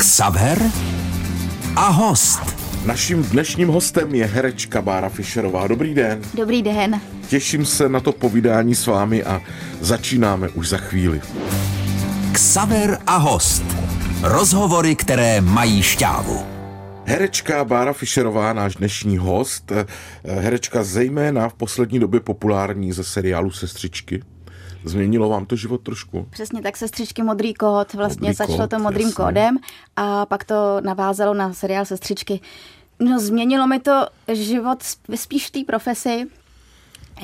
Xaver a host. Naším dnešním hostem je herečka Bára Fischerová. Dobrý den. Dobrý den. Těším se na to povídání s vámi a začínáme už za chvíli. Xaver a host. Rozhovory, které mají šťávu. Herečka Bára Fischerová, náš dnešní host, eh, herečka zejména v poslední době populární ze seriálu Sestřičky. Změnilo vám to život trošku? Přesně tak, sestřičky Modrý kód, vlastně Modrý začalo kód, to Modrým jasně. kódem a pak to navázalo na seriál Sestřičky. No změnilo mi to život sp- spíš v té profesi,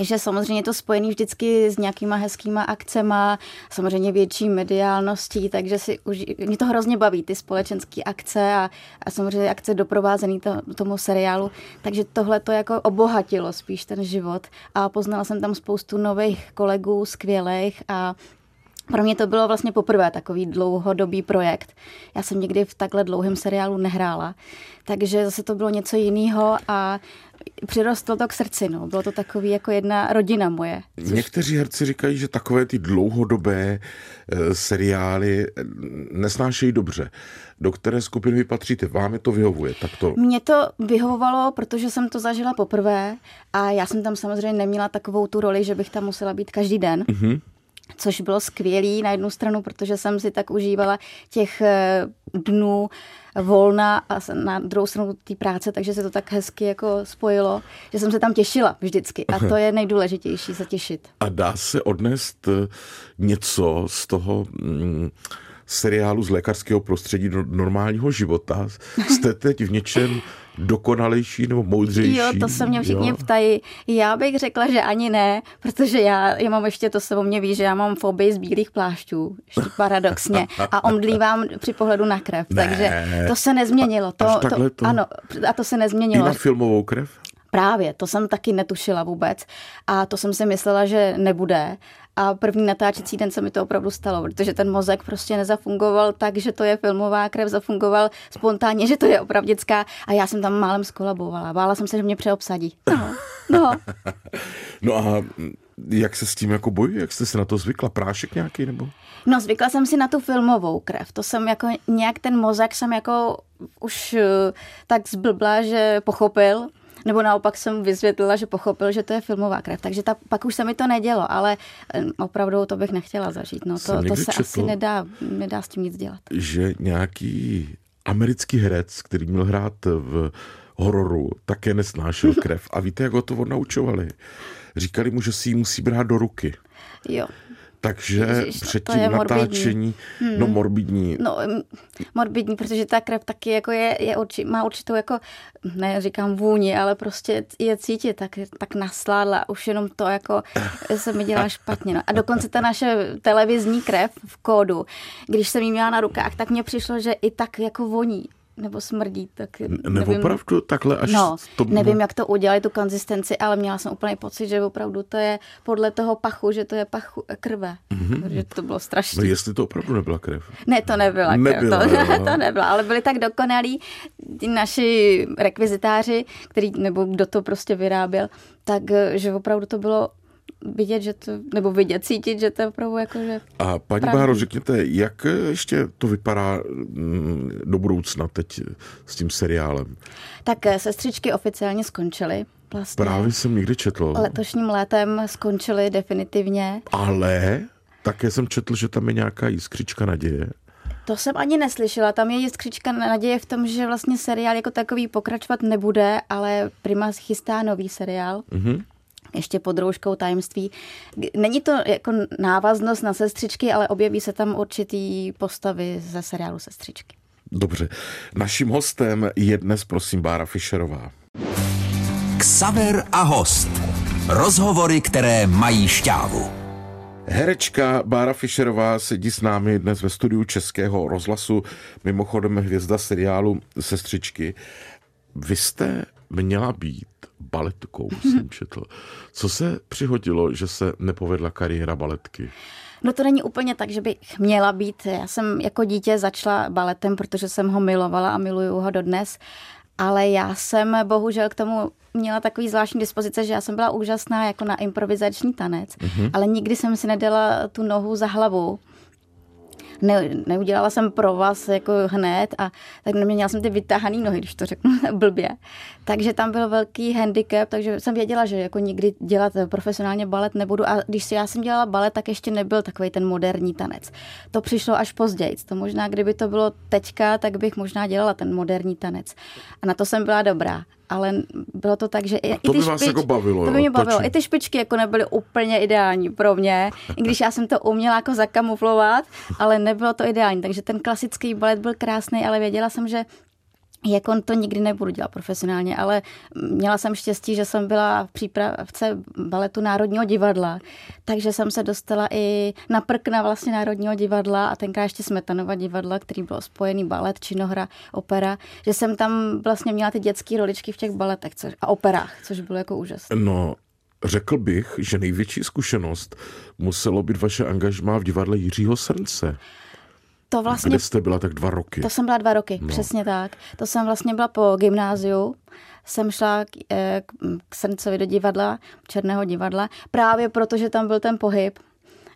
že samozřejmě je to spojený vždycky s nějakýma hezkýma akcema, samozřejmě větší mediálností, takže si už, mě to hrozně baví, ty společenské akce a, a samozřejmě akce doprovázený to, tomu seriálu, takže tohle to jako obohatilo spíš ten život a poznala jsem tam spoustu nových kolegů, skvělých a pro mě to bylo vlastně poprvé takový dlouhodobý projekt. Já jsem někdy v takhle dlouhém seriálu nehrála, takže zase to bylo něco jiného a přirostlo to k srdci. No. Bylo to takový jako jedna rodina moje. Někteří herci říkají, že takové ty dlouhodobé eh, seriály eh, nesnášejí dobře. Do které skupiny vy patříte? Vám je to vyhovuje? Tak to... Mně to vyhovovalo, protože jsem to zažila poprvé a já jsem tam samozřejmě neměla takovou tu roli, že bych tam musela být každý den. Mm-hmm. Což bylo skvělý na jednu stranu, protože jsem si tak užívala těch eh, dnů volna a na druhou stranu té práce, takže se to tak hezky jako spojilo, že jsem se tam těšila vždycky. A to je nejdůležitější, se těšit. A dá se odnést eh, něco z toho mm, seriálu z lékařského prostředí do normálního života? Jste teď v něčem dokonalejší nebo moudřejší? Jo, to se mě všichni Jo? ptají. Já bych řekla, že ani ne, protože já, já mám ještě, to se o mě ví, že já mám fobii z bílých plášťů, paradoxně, a omdlívám při pohledu na krev, Ne. takže to se nezměnilo. To, Až takhle to- Ano, a to se I nezměnilo. na filmovou krev? Právě, to jsem taky netušila vůbec a to jsem si myslela, že nebude. A první natáčecí den se mi to opravdu stalo, protože ten mozek prostě nezafungoval tak, že to je filmová krev, zafungoval spontánně, že to je opravdická a já jsem tam málem skolabovala. Bála jsem se, že mě přeobsadí. No, no. No a jak se s tím jako bojuje? Jak jste se na to zvykla? Prášek nějaký nebo? No, zvykla jsem si na tu filmovou krev. To jsem jako nějak ten mozek jsem jako už eh, tak zblbla, že pochopil. Nebo naopak jsem vysvětlila, že pochopil, že to je filmová krev. Takže ta, pak už se mi to nedělo, ale opravdu to bych nechtěla zažít. No, to, to se četl- asi nedá, nedá s tím nic dělat. Že nějaký americký herec, který měl hrát v hororu, také nesnášel krev. A víte, jak ho to odnaučovali? Říkali mu, že si ji musí brát do ruky. Jo. Takže Ježiš, před tím je morbidní. natáčení, no morbidní, No, mm, morbidní, protože ta krev taky jako je, je urči, má určitou jako, ne říkám vůni, ale prostě je cítit, tak, tak nasládla. Už jenom to jako se mi dělá špatně. No. A dokonce ta naše televizní krev v kódu, když jsem ji měla na rukách, tak mně přišlo, že i tak jako voní nebo smrdí, tak nebo nevím, opravdu takhle až No, to nevím, jak to udělali, tu konzistenci, ale měla jsem úplně pocit, že opravdu to je podle toho pachu, že to je pachu krve. Mm-hmm. Že to bylo strašné. No jestli to opravdu nebyla krev. Ne, to nebyla. Nebyla, krev, jo. to, to nebyla, ale byli tak dokonalí ti naši rekvizitáři, který, nebo kdo to prostě vyráběl, tak, že opravdu to bylo vidět, že to, nebo vidět, cítit, že to je opravdu jako, že A paní Pravdý. Báro, řekněte, jak ještě to vypadá mm, do budoucna teď s tím seriálem? Tak eh, sestřičky oficiálně skončily. Vlastně Právě jsem někdy četl, letošním létem skončily definitivně. ale také jsem četl, že tam je nějaká jiskřička naděje. To jsem ani neslyšela. Tam je jiskřička naděje v tom, že vlastně seriál jako takový pokračovat nebude, ale Prima chystá nový seriál. Mm-hmm. Ještě pod rouškou tajemství. Není to jako návaznost na sestřičky, ale objeví se tam určitý postavy ze seriálu Sestřičky. Dobře. Naším hostem je dnes, prosím, Bára Fischerová. Xaver a host. Rozhovory, které mají šťávu. Herečka Bára Fischerová sedí s námi dnes ve studiu Českého rozhlasu, mimochodem hvězda seriálu Sestřičky. Vy jste měla být baletkou, jsem četl. Co se přihodilo, že se nepovedla kariéra baletky? No to není úplně tak, že bych měla být. Já jsem jako dítě začala baletem, protože jsem ho milovala a miluju ho dodnes. Ale já jsem bohužel k tomu měla takový zvláštní dispozice, že já jsem byla úžasná jako na improvizační tanec, mm-hmm. ale nikdy jsem si nedala tu nohu za hlavu. Ne, neudělala jsem pro vás jako hned a tak neměla jsem ty vytáhané nohy, když to řeknu blbě. Takže tam byl velký handicap, takže jsem věděla, že jako nikdy dělat profesionálně balet nebudu a když si já jsem dělala balet, tak ještě nebyl takový ten moderní tanec. To přišlo až později. To možná, kdyby to bylo teďka, tak bych možná dělala ten moderní tanec. A na to jsem byla dobrá ale bylo to tak, že i, to i ty by vás špič, jako bavilo, to by mě bavilo. točím. I ty špičky jako nebyly úplně ideální pro mě, i když já jsem to uměla jako zakamuflovat, ale nebylo to ideální. Takže ten klasický balet byl krásný, ale věděla jsem, že jako to nikdy nebudu dělat profesionálně, ale měla jsem štěstí, že jsem byla v přípravce baletu Národního divadla, takže jsem se dostala i na prkna vlastně Národního divadla a tenkrát ještě Smetanova divadla, který bylo spojený balet, činohra, opera, že jsem tam vlastně měla ty dětské roličky v těch baletech což, a operách, což bylo jako úžasné. No, řekl bych, že největší zkušenost muselo být vaše angažmá v divadle Jiřího Srnce. To vlastně Kde jste byla tak dva roky? To jsem byla dva roky, no. přesně tak. To jsem vlastně byla po gymnáziu, jsem šla k, eh, k, k Srncovi do divadla, Černého divadla, právě protože tam byl ten pohyb,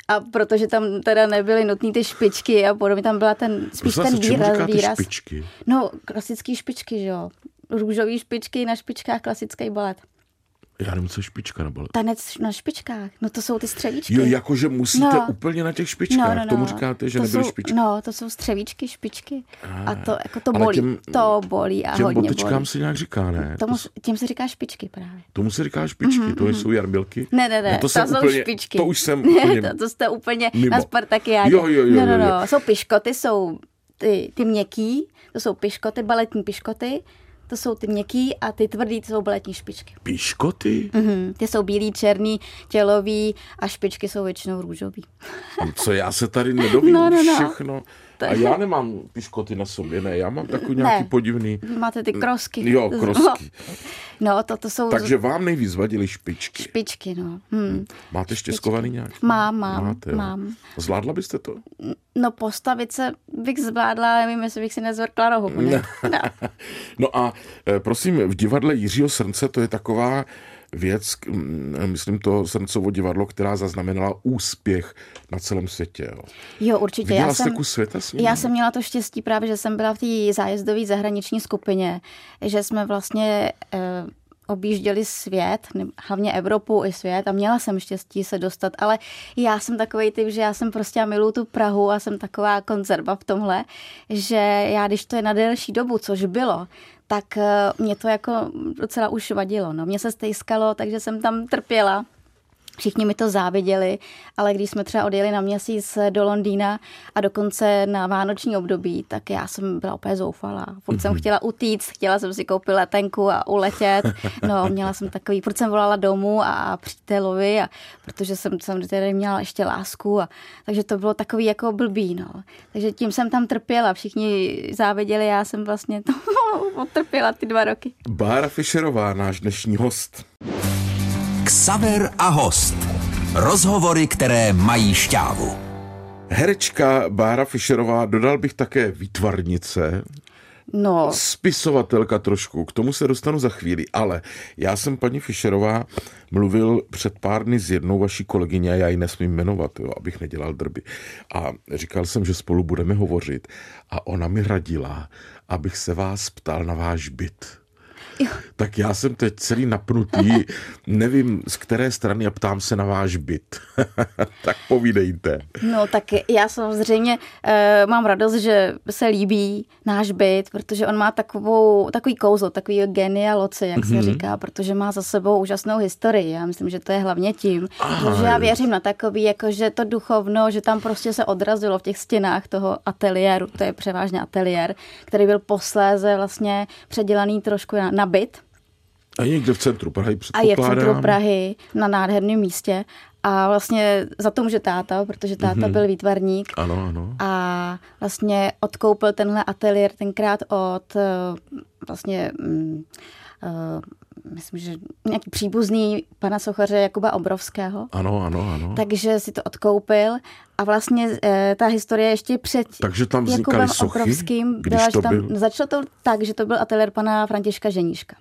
a protože tam teda nebyly nutné ty špičky a podobně, tam byla ten spíš Prosím ten čemu výraz. říkáte výraz. špičky? No, klasické špičky, že jo. Růžové špičky na špičkách, klasický balet. Já nevím, co je špička balet. Tanec na špičkách, no to jsou ty střevíčky. Jo, jakože musíte No. úplně na těch špičkách. Tomu říkáte, že to nebyly jsou, špičky. No, to jsou střevíčky, špičky. A to, jako to bolí. těm- to bolí a Těm hodně botečkám bolí. se nějak říká, ne? Tomu, To, tím se říká špičky právě. tomu se říká špičky, to jsou jarmilky. Ne, ne, ne, to, to, jsem jsou úplně, špičky. To už jsem úplně... to, to jste úplně mimo. na Spartakiádě. Jo, jo, jo, no, no, jo, no. jo. Jsou piškoty, jsou ty, ty měkký, to jsou piškoty, baletní piškoty, to jsou ty měkký a ty tvrdý, to jsou baletní špičky. Píškoty? Mhm, ty jsou bílý, černý, tělový a špičky jsou většinou růžový. Co já se tady nedovím No, no, no. všechno. A já nemám piškoty na sobě, ne, já mám takový nějaký Ne. podivný... Máte ty krosky. Jo, krosky. No, to, to jsou Takže vám nejvíc vadily špičky. špičky, no. Hm. Máte štěskovaný nějak? Mám, mám, Máte, jo. mám. Zvládla byste to? No postavit se bych zvládla, ale nevím, jestli bych si nezvrkla rohu. Ne. Ne. No a eh, prosím, v divadle Jiřího Srnce to je taková věc, myslím to Srncovo divadlo, která zaznamenala úspěch na celém světě. Jo. Jo, určitě. Viděla já jsem, kus světa s ním? já jsem měla to štěstí právě, že jsem byla v té zájezdové zahraniční skupině, že jsme vlastně eh, objížděli svět, hlavně Evropu i svět a měla jsem štěstí se dostat, ale já jsem takový typ, že já jsem prostě miluju tu Prahu a jsem taková konzerva v tomhle, že já, když to je na delší dobu, což bylo, tak eh, mě to jako docela už vadilo. No. Mě se stejskalo, takže jsem tam trpěla. Všichni mi to záviděli, ale když jsme třeba odjeli na měsíc do Londýna a dokonce na vánoční období, tak já jsem byla úplně zoufalá. Furt jsem chtěla utíct, chtěla jsem si koupit letenku a uletět. No, měla jsem takový, furt jsem volala domů a, přítelovi, a, protože jsem, jsem tady měla ještě lásku. A, takže to bylo takový jako blbý, no. Takže tím jsem tam trpěla, všichni záviděli, já jsem vlastně to potrpěla ty dva roky. Bára Fischerová, náš dnešní host. Ksaver a host. Rozhovory, které mají šťávu. Herečka Bára Fischerová, dodal bych také výtvarnice, No, spisovatelka trošku, k tomu se dostanu za chvíli, ale já jsem paní Fischerová mluvil před pár dny s jednou vaší kolegyně a já ji nesmím jmenovat, jo, abych nedělal drby. A říkal jsem, že spolu budeme hovořit a ona mi radila, abych se vás ptal na váš byt. Tak já jsem teď celý napnutý, nevím z které strany a ptám se na váš byt. tak povídejte. No tak já samozřejmě e, mám radost, že se líbí náš byt, protože on má takovou, takový kouzlo, takový genialoci, jak se říká, protože má za sebou úžasnou historii. Já myslím, že to je hlavně tím, Aha, protože já věřím na takový, jako že to duchovno, že tam prostě se odrazilo v těch stěnách toho ateliéru, to je převážně ateliér, který byl posléze vlastně předělaný trošku na, na byt. A je někde v centru Prahy A je v centru Prahy na nádherném místě. A vlastně za to může táta, protože táta byl výtvarník. Ano, ano. A vlastně odkoupil tenhle ateliér tenkrát od eh, vlastně mm, eh, myslím, že nějaký příbuzný pana sochaře Jakuba Obrovského. Ano, ano, ano. Takže si to odkoupil a vlastně eh, ta historie ještě před Takže tam Jakubem sochy, Obrovským byla, že to tam, byl- začalo to tak, že to byl ateliér pana Františka Ženíška.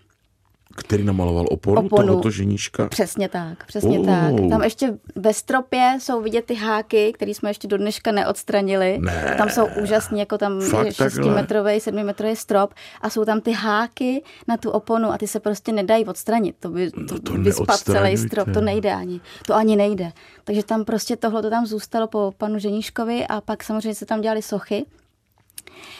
Který namaloval oponu, Oponu. tohoto ženíška? Přesně tak, přesně Oh. tak. Tam ještě ve stropě jsou vidět ty háky, které jsme ještě do dneška neodstranili. Ne. Tam jsou úžasní, jako tam Fakt je takhle? 6-metrový, 7-metrový strop a jsou tam ty háky na tu oponu a ty se prostě nedají odstranit. To by to, No to vyspat celý neodstraňujte. strop, to nejde ani. To ani nejde. Takže tam prostě tohle to tam zůstalo po panu Ženíškovi a pak samozřejmě se tam dělali sochy.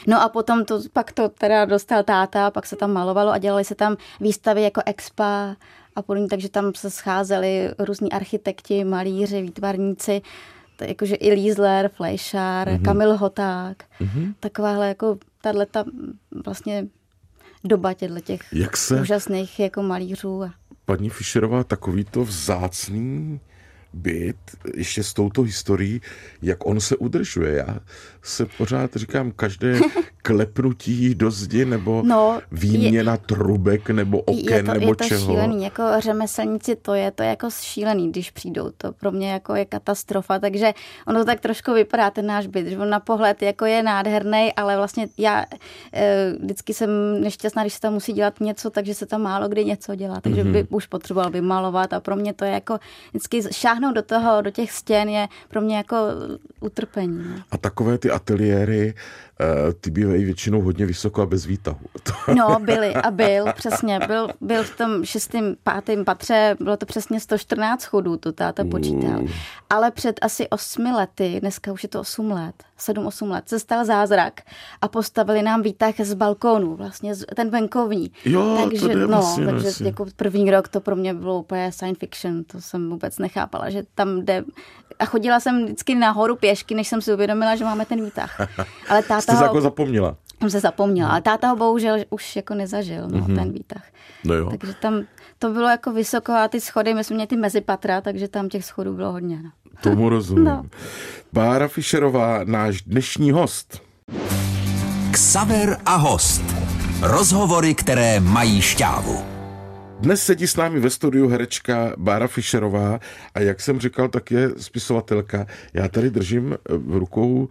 No a potom to, pak to teda dostal táta, pak se tam malovalo a dělali se tam výstavy jako expa a podobně, takže tam se scházeli různí architekti, malíři, výtvarníci, to jakože i Liesler, Fleischar, mm-hmm. Kamil Hoták, mm-hmm. takováhle jako tahle ta vlastně doba těchto těch Jak se- úžasných jako malířů. A... Paní Fischerová, takovýto vzácný byt, ještě s touto historií, jak on se udržuje. Já se pořád říkám, každé klepnutí do zdi nebo No, výměna trubek nebo oken je to, nebo je to čeho. šílený, jako řemeslníci to je, to je jako šílený, když přijdou, to pro mě jako je katastrofa, takže ono tak trošku vypadá ten náš byt, že on na pohled jako je nádherný, ale vlastně já e, vždycky jsem nešťastná, když se tam musí dělat něco, takže se tam málo kdy něco dělá, takže Mhm. by už potřeboval vymalovat a pro mě to je jako vždycky šáhnout do toho, do těch stěn je pro mě jako utrpení. No. A takové ty ateliéry, ty bývají většinou hodně vysoko a bez výtahu. To- No, byli a byl, přesně. Byl, byl v tom šestém, pátém patře, bylo to přesně 114 chodů, to táta počítal. Ale před asi osmi lety, dneska už je to 8 let, 7-8 let, se stal zázrak a postavili nám výtah z balkónu, vlastně ten venkovní. Jo, to takže, jde no, vlastně, takže vlastně. jako první rok to pro mě bylo úplně science fiction, to jsem vůbec nechápala, že tam jde a chodila jsem vždycky nahoru pěšky, než jsem si uvědomila, že máme ten výtah. Ale táta Jste ho- se jako zapomněla. jsem se zapomněla, ale táta ho bohužel už jako nezažil, no, mm-hmm. ten výtah. No jo. Takže tam to bylo jako vysoko a ty schody, my jsme měli ty mezipatra, takže tam těch schodů bylo hodně. No. Tomu rozumím. No. Bára Fischerová, náš dnešní host. Ksaver a host. Rozhovory, které mají šťávu. Dnes sedí s námi ve studiu herečka Bára Fischerová a jak jsem říkal, tak je spisovatelka. Já tady držím v rukou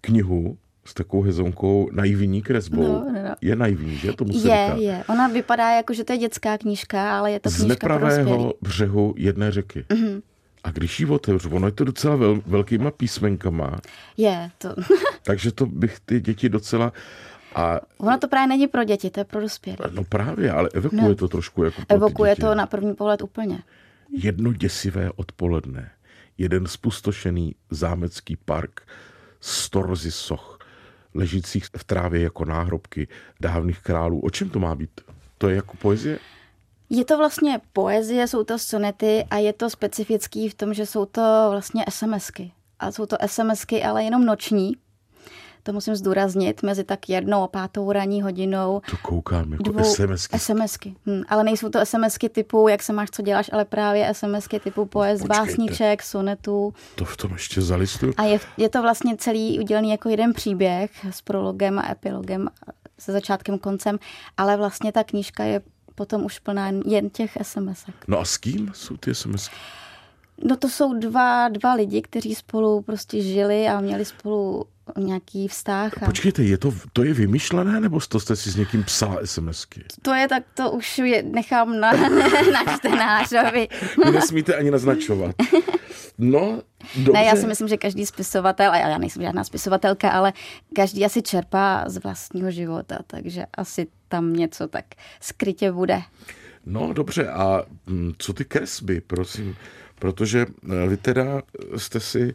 knihu s takovou hezonkou naivní kresbou. No, no, no. Je naivní, že? Tomu se Je, říká. je. Ona vypadá jako, že to je dětská knížka, ale je to Z knížka pro dospělý. nepravého břehu jedné řeky. Mhm. Mm-hmm. A když ji otevřu, ono je to docela vel, velkýma písmenkama, Je, to. takže to bych ty děti docela... A ono to právě není pro děti, to je pro dospělé. no právě, ale evokuje No. to trošku jako pro Evokuje to na první pohled úplně. Jedno děsivé odpoledne, jeden spustošený zámecký park, storozy soch, ležících v trávě jako náhrobky dávných králů. O čem to má být? To je jako poezie? Je to vlastně poezie, jsou to sonety a je to specifický v tom, že jsou to vlastně SMSky. A jsou to SMSky, ale jenom noční. To musím zdůraznit, mezi tak jednou a pátou ranní hodinou. To koukám jako SMSky. SMSky. Hm, ale nejsou to SMSky typu, jak se máš, co děláš, ale právě SMSky typu poez, Počkejte. básníček, sonetů. To v tom ještě zalistuju. A je, je to vlastně celý udělený jako jeden příběh s prologem a epilogem, se začátkem, koncem, ale vlastně ta knížka je potom už plná jen těch SMSek. No a s kým jsou ty SMSky? No to jsou dva, dva lidi, kteří spolu prostě žili a měli spolu nějaký vztah. A Počkejte, je to, to je vymyšlené, nebo to jste si s někým psala SMSky? to je tak, to už je, nechám na, na čtenářovi. Nesmíte ani naznačovat. No, dobře. Ne, já si myslím, že každý spisovatel, a já nejsem žádná spisovatelka, ale každý asi čerpá z vlastního života, takže asi tam něco tak skrytě bude. No dobře, a mm, co ty kresby, prosím? Protože eh, vy teda jste si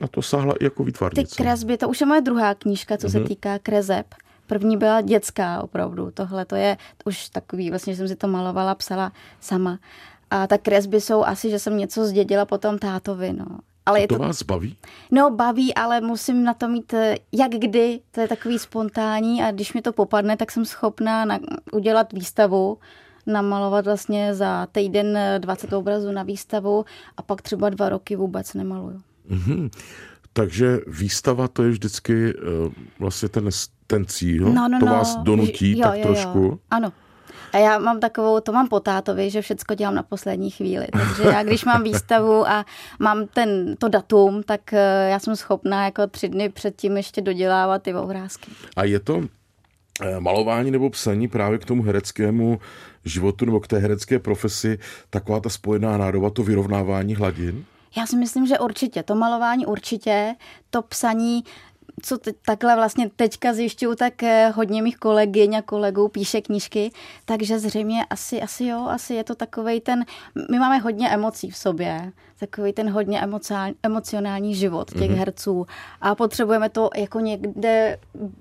na to sáhla i jako Ty výtvarnice. kresby, to už je moje druhá knížka, co se týká kreseb. První byla dětská opravdu, tohle to je už takový, vlastně, že jsem si to malovala, psala sama. A ta kresby jsou asi, že jsem něco zdědila potom tátovi, no. Ale je to to, vás baví? no baví, ale musím na to mít eh, jak kdy, to je takový spontánní a když mi to popadne, tak jsem schopná na, udělat výstavu, namalovat vlastně za týden eh, 20 obrazů na výstavu a pak třeba dva roky vůbec nemaluju. Mhm. Takže výstava to je vždycky uh, vlastně ten, ten cíl, No, no, to no. vás donutí Jo, tak jo, trošku. Jo. Ano. A já mám takovou, to mám po tátovi, že všecko dělám na poslední chvíli. Takže já, když mám výstavu a mám ten, to datum, tak eh, já jsem schopná jako tři dny předtím ještě dodělávat ty obrázky. A je to eh, malování nebo psaní právě k tomu hereckému životu nebo k té herecké profesi taková ta spojená nádoba, to vyrovnávání hladin? Já si myslím, že určitě. To malování určitě, to psaní co te, takhle vlastně teďka zjišťuju, tak eh, hodně mých kolegyň a kolegů píše knížky, takže zřejmě asi, asi jo, asi je to takový ten, my máme hodně emocí v sobě, takový ten hodně emocionální, emocionální život těch mm-hmm. herců a potřebujeme to jako někde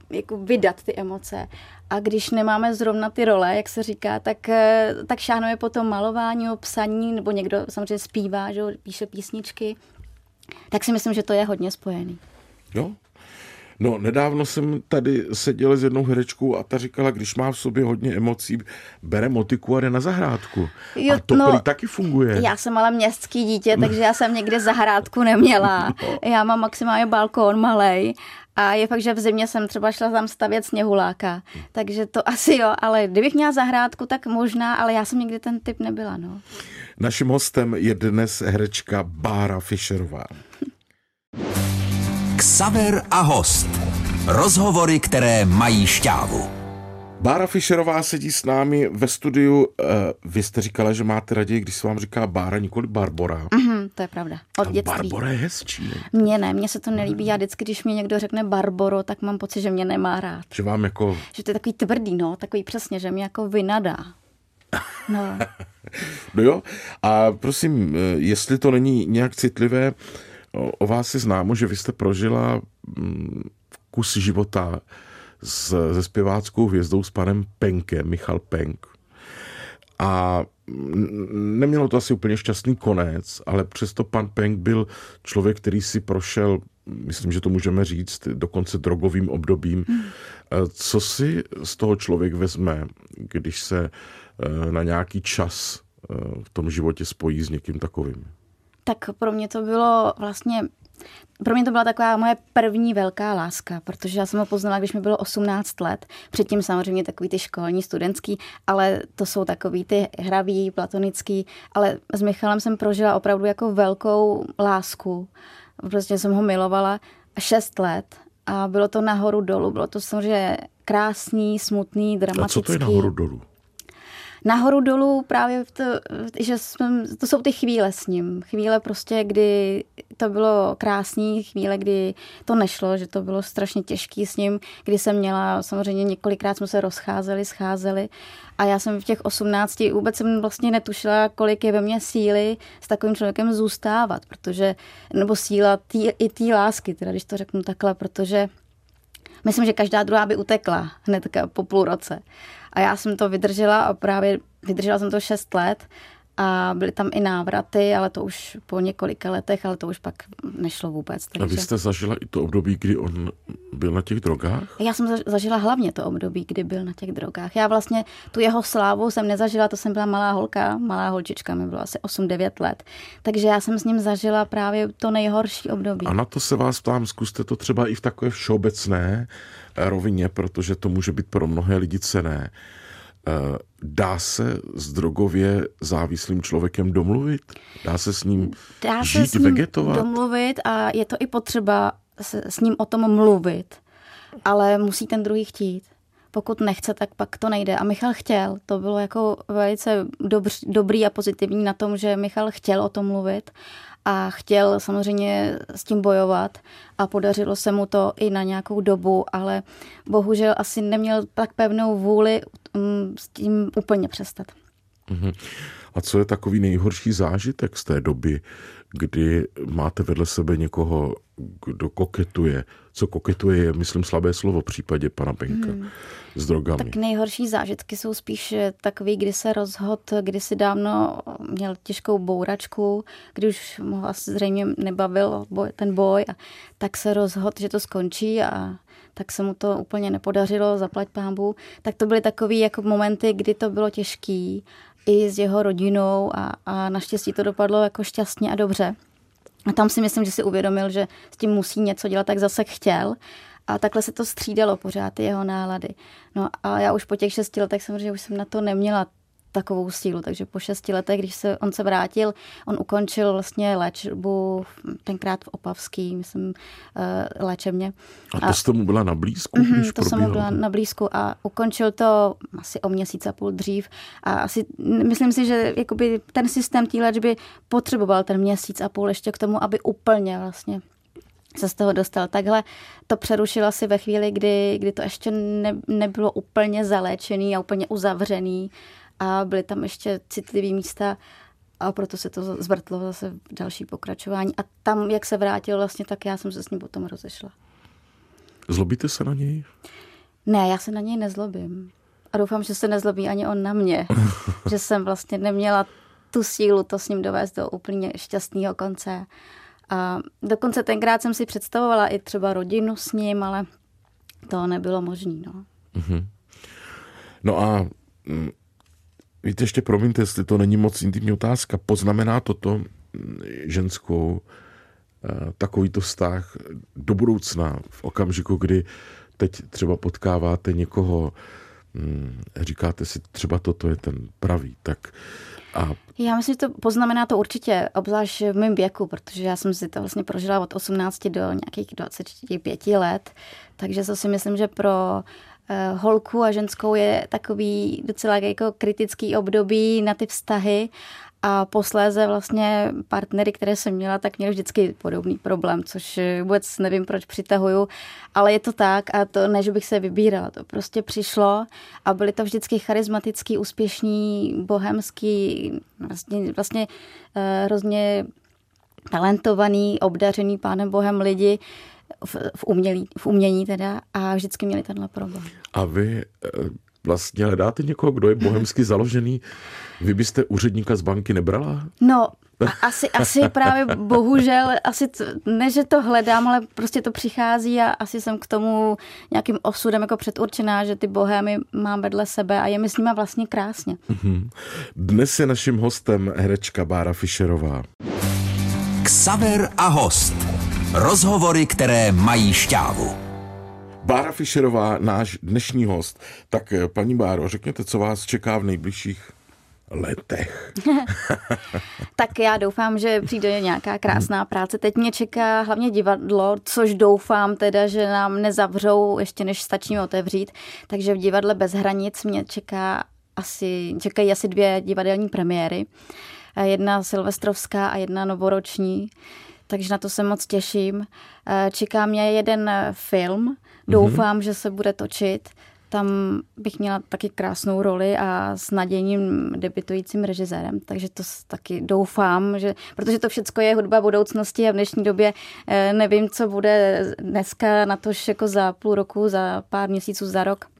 jako vydat ty emoce. A když nemáme zrovna ty role, jak se říká, tak, eh, tak šáhneme po tom malování, psaní, nebo někdo samozřejmě zpívá, že píše písničky, tak si myslím, že to je hodně spojený. Jo, No, nedávno jsem tady seděl s jednou herečkou a ta říkala, když má v sobě hodně emocí, bere motiku a jde na zahrádku. Jo, a to no, taky funguje. Já jsem ale městský dítě, takže já jsem někde zahrádku neměla. No. Já mám maximálně balkón malej a je fakt, že v zimě jsem třeba šla tam stavět sněhuláka, takže to asi jo, ale kdybych měla zahrádku, tak možná, ale já jsem nikdy ten typ nebyla, no. Naším hostem je dnes herečka Bára Fischerová. Ksaver a host. Rozhovory, které mají šťávu. Bára Fischerová sedí s námi ve studiu. Eh, vy jste říkala, že máte raději, když se vám říká Bára, nikoli Barbora. Mm-hmm, to je pravda. Od dětství. Barbora je hezčí. Mně ne, mně se to nelíbí. Já vždycky, když mi někdo řekne Barboro, tak mám pocit, že mě nemá rád. Že vám jako... Že to je takový tvrdý, no, takový přesně, že mě jako vynadá. No. no jo, a prosím, eh, jestli to není nějak citlivé, O vás je známo, že vy jste prožila mm, kus života s, se zpěváckou hvězdou s panem Penkem, Michal Penk. A nemělo to asi úplně šťastný konec, ale přesto pan Penk byl člověk, který si prošel, myslím, že to můžeme říct, dokonce drogovým obdobím. Hmm. Co si z toho člověk vezme, když se eh, na nějaký čas eh, v tom životě spojí s někým takovým? Tak pro mě to bylo vlastně pro mě to byla taková moje první velká láska, protože já jsem ho poznala, když mi bylo 18 let. Předtím samozřejmě takový ty školní, studentský, ale to jsou takový ty hraví, platonický. Ale s Michalem jsem prožila opravdu jako velkou lásku. Prostě jsem ho milovala 6 let a bylo to nahoru dolů. Bylo to samozřejmě krásný, smutný, dramatický. A co to je nahoru dolů? Nahoru dolů právě to, že jsme, to jsou ty chvíle s ním. Chvíle prostě, kdy to bylo krásný, chvíle, kdy to nešlo, že to bylo strašně těžký s ním, kdy jsem měla, samozřejmě několikrát jsme se rozcházeli, scházeli a já jsem v těch 18 vůbec jsem vlastně netušila, kolik je ve mně síly s takovým člověkem zůstávat, protože, nebo síla tý, i té lásky, teda když to řeknu takhle, protože myslím, že každá druhá by utekla hned po půl roce. A já jsem to vydržela a právě vydržela jsem to 6 let a byly tam i návraty, ale to už po několika letech, ale to už pak nešlo vůbec. Takže... A vy jste zažila i to období, kdy on byl na těch drogách? Já jsem zažila hlavně to období, kdy byl na těch drogách. Já vlastně tu jeho slávu jsem nezažila, to jsem byla malá holka, malá holčička, mi bylo asi 8-9 let. Takže já jsem s ním zažila právě to nejhorší období. A na to se vás ptám, zkuste to třeba i v takové všeobecné rovině, protože to může být pro mnohé lidi cené. Eh, dá se s drogově závislým člověkem domluvit? Dá se s ním Dá žít, se s ním vegetovat? domluvit a je to i potřeba s, s ním o tom mluvit, ale musí ten druhý chtít. Pokud nechce, tak pak to nejde. A Michal chtěl. To bylo jako velice dobř, dobrý a pozitivní na tom, že Michal chtěl o tom mluvit a chtěl samozřejmě s tím bojovat a podařilo se mu to i na nějakou dobu, ale bohužel asi neměl tak pevnou vůli mm, s tím úplně přestat. Mhm. A co je takový nejhorší zážitek z té doby, kdy máte vedle sebe někoho, kdo koketuje. Co koketuje je, myslím, slabé slovo v případě pana Benka hmm. s drogami. Tak nejhorší zážitky jsou spíš eh, takový, kdy se rozhod, kdy si dávno měl těžkou bouračku, kdy už mu asi zřejmě nebavil boj, ten boj, a tak se rozhod, že to skončí a tak se mu to úplně nepodařilo, zaplať pámbu. Tak to byly takové jako momenty, kdy to bylo těžký i s jeho rodinou a, a naštěstí to dopadlo jako šťastně a dobře. A tam si myslím, že si uvědomil, že s tím musí něco dělat, tak zase chtěl. A takhle se to střídalo pořád, ty jeho nálady. No a já už po těch šesti letech samozřejmě už jsem na to neměla takovou sílu. Takže po šesti letech, když se on se vrátil, on ukončil vlastně léčbu tenkrát v Opavský, myslím, uh, léčebně. A to jste mu byla na blízku? Mm-hmm, to jsem mu byla na blízku a ukončil to asi o měsíc a půl dřív. A asi myslím si, že jakoby ten systém té léčby potřeboval ten měsíc a půl ještě k tomu, aby úplně vlastně se z toho dostal. Takhle to přerušila si ve chvíli, kdy, kdy to ještě ne, nebylo úplně zaléčený a úplně uzavřený a byly tam ještě citlivé místa a proto se to zvrtlo zase v další pokračování. A tam, jak se vrátil vlastně, tak já jsem se s ním potom rozešla. Zlobíte se na něj? Ne, já se na něj nezlobím. A doufám, že se nezlobí ani on na mě. že jsem vlastně neměla tu sílu to s ním dovést do úplně šťastného konce. A dokonce tenkrát jsem si představovala i třeba rodinu s ním, ale to nebylo možné. No. Mm-hmm. no a mm, víte, ještě promiňte, jestli to není moc intimní otázka, poznamená toto ženskou eh, takovýto vztah do budoucna v okamžiku, kdy teď třeba potkáváte někoho, mm, říkáte si třeba toto je ten pravý, tak a... Já myslím, že to poznamená to určitě, obzvlášť v mém věku, protože já jsem si to vlastně prožila od 18 do nějakých 25 let, takže to si myslím, že pro holku a ženskou je takový docela jako kritický období na ty vztahy a posléze vlastně partnery, které jsem měla, tak měly vždycky podobný problém, což vůbec nevím, proč přitahuju, ale je to tak a to ne, že bych se vybírala, to prostě přišlo a byly to vždycky charismatický, úspěšný, bohemský, vlastně, vlastně uh, hrozně talentovaný, obdařený pánem Bohem lidi, v, v, umělí, v umění teda a vždycky měli tenhle problém. A vy eh, vlastně hledáte někoho, kdo je bohemsky založený. Vy byste úředníka z banky nebrala? No, asi, asi právě bohužel, asi to, ne, že to hledám, ale prostě to přichází a asi jsem k tomu nějakým osudem jako předurčená, že ty bohémy mám vedle sebe a je mi s nima vlastně krásně. Mhm. Dnes je naším hostem herečka Bára Fischerová. Ksaver a host. Rozhovory, které mají šťávu. Bára Fischerová, náš dnešní host. Tak eh, paní Báro, řekněte, co vás čeká v nejbližších letech. tak já doufám, že přijde nějaká krásná práce. Teď mě čeká hlavně divadlo, což doufám teda, že nám nezavřou ještě než stačíme otevřít. Takže v divadle bez hranic mě čeká asi, čekají asi dvě divadelní premiéry. Eh, jedna silvestrovská a jedna novoroční takže na to se moc těším. Eh, čeká mě jeden film, Doufám, mm-hmm. že se bude točit. Tam bych měla taky krásnou roli a s nadějným debitujícím režisérem, takže to taky doufám, že, protože to všechno je hudba budoucnosti a v dnešní době eh, nevím, co bude dneska na tož jako za půl roku, za pár měsíců, za rok.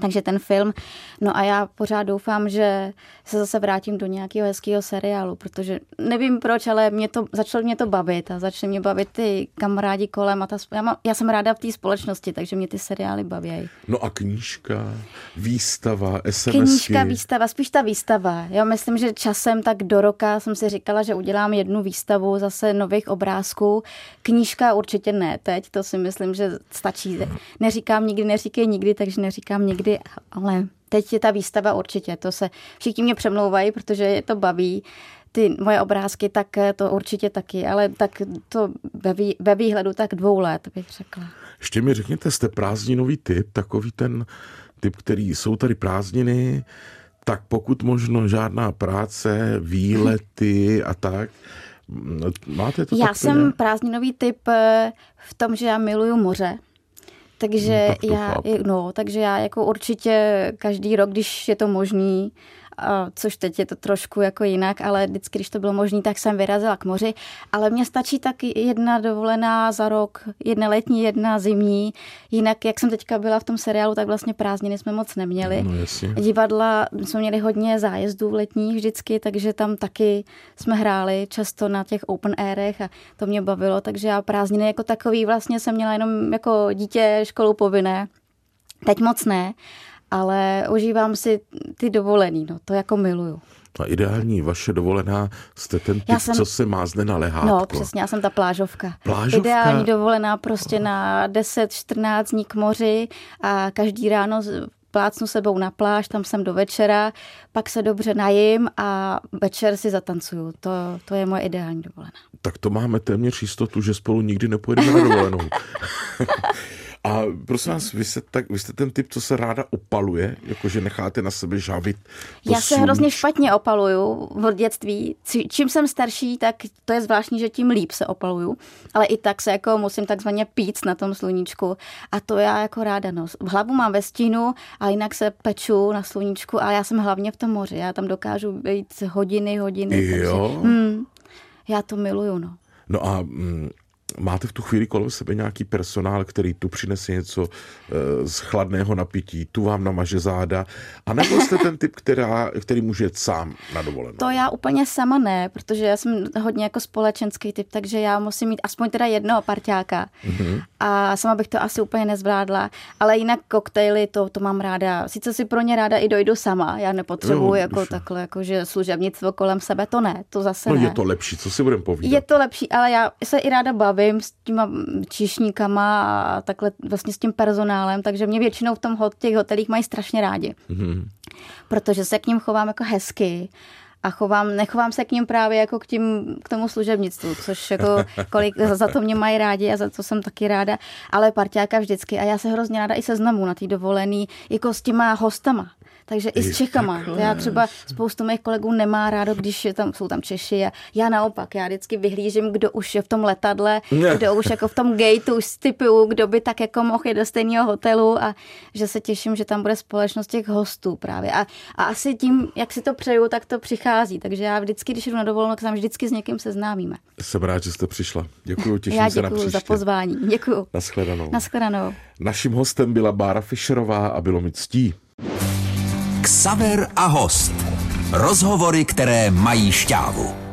Takže ten film. No a já pořád doufám, že se zase vrátím do nějakého hezkého seriálu, protože nevím proč, ale mě to, začalo mě to bavit a začne mě bavit ty kamarádi kolem a ta, já, má, já jsem ráda v té společnosti, takže mě ty seriály baví. No a knížka, výstava, SMS. Knížka, výstava, spíš ta výstava. Já myslím, že časem tak do roka jsem si říkala, že udělám jednu výstavu zase nových obrázků. Knížka určitě ne teď, to si myslím, že stačí. Neříkám nikdy, neříkej nikdy, takže neříkám nikdy někdy, ale teď je ta výstava určitě, to se všichni mě přemlouvají, protože je to baví, ty moje obrázky, tak to určitě taky, ale tak to ve, vý, ve výhledu tak dvou let, bych řekla. Ještě mi řekněte, jste prázdninový typ, takový ten typ, který jsou tady prázdniny, tak pokud možno žádná práce, výlety a tak. Máte to Já jsem nějak? prázdninový typ eh, v tom, že já miluju moře. Takže no, já, no, takže já jako určitě každý rok, když je to možný, což teď je to trošku jako jinak, ale vždycky, když to bylo možné, tak jsem vyrazila k moři. Ale mně stačí tak jedna dovolená za rok, jedna letní, jedna zimní. Jinak, jak jsem teďka byla v tom seriálu, tak vlastně prázdniny jsme moc neměli. No, jasně. Divadla jsme měli hodně zájezdů v letních vždycky, takže tam taky jsme hráli často na těch open airech a to mě bavilo, takže já prázdniny jako takový vlastně jsem měla jenom jako dítě školu povinné. Teď moc ne, ale užívám si ty dovolený, no, to jako miluju. A ideální vaše dovolená, jste ten typ, jsem, co se mázne na lehátko. No, přesně, já jsem ta plážovka. Plážovka? Ideální dovolená prostě na 10-14 dní k moři a každý ráno splácnu sebou na pláž, tam jsem do večera, pak se dobře najím a večer si zatancuju. To, to je moje ideální dovolená. Tak to máme téměř jistotu, že spolu nikdy nepojedeme na dovolenou. A prosím vás, vy jste, tak, vy jste ten typ, co se ráda opaluje, jakože necháte na sebe žávit. Já se hrozně špatně opaluju v dětství. Čím jsem starší, tak to je zvláštní, že tím líp se opaluju, ale i tak se jako musím takzvaně pít na tom sluníčku a to já jako ráda no. Hlavu mám ve stínu a jinak se peču na sluníčku a já jsem hlavně v tom moři. Já tam dokážu být hodiny, hodiny. Jo? Takže, hmm, já to miluju, no. No a mm, máte v tu chvíli kolem sebe nějaký personál, který tu přinese něco e, z chladného napití, tu vám namaže záda, a nebo jste ten typ, která, který může jet sám na dovolenou? To já úplně sama ne, protože já jsem hodně jako společenský typ, takže já musím mít aspoň teda jednoho parťáka. Mm-hmm. A sama bych to asi úplně nezvládla, ale jinak koktejly, to, to mám ráda. Sice si pro ně ráda i dojdu sama, já nepotřebuji jako už. takhle, jako že služebnictvo kolem sebe, to ne, to zase no, ne. je to lepší, co si budeme povídat. Je to lepší, ale já se i ráda bavím bavím s těma číšníkama a takhle vlastně s tím personálem, takže mě většinou v tom těch hotelích mají strašně rádi. Mm-hmm. Protože se k ním chovám jako hezky a chovám, nechovám se k ním právě jako k, tím, k tomu služebnictvu, což jako kolik, za to mě mají rádi a za to jsem taky ráda, ale parťáka vždycky a já se hrozně ráda i seznamu na té dovolený, jako s těma hostama takže i s Čechama. Takhle. Já třeba spoustu mých kolegů nemá rádo, když je tam, jsou tam Češi a já naopak, já vždycky vyhlížím, kdo už je v tom letadle, ne. kdo už jako v tom gateu už stypuju, kdo by tak jako mohl jít do stejného hotelu a že se těším, že tam bude společnost těch hostů právě. A, a asi tím, jak si to přeju, tak to přichází. Takže já vždycky, když jdu na dovolenou, tak se vždycky s někým seznámíme. Jsem rád, že jste přišla. Děkuji, těším já se na příště. za pozvání. Děkuji. Naschledanou. Naschledanou. Naším hostem byla Bára Fischerová a bylo mi ctí. Ksaver a host. Rozhovory, které mají šťávu.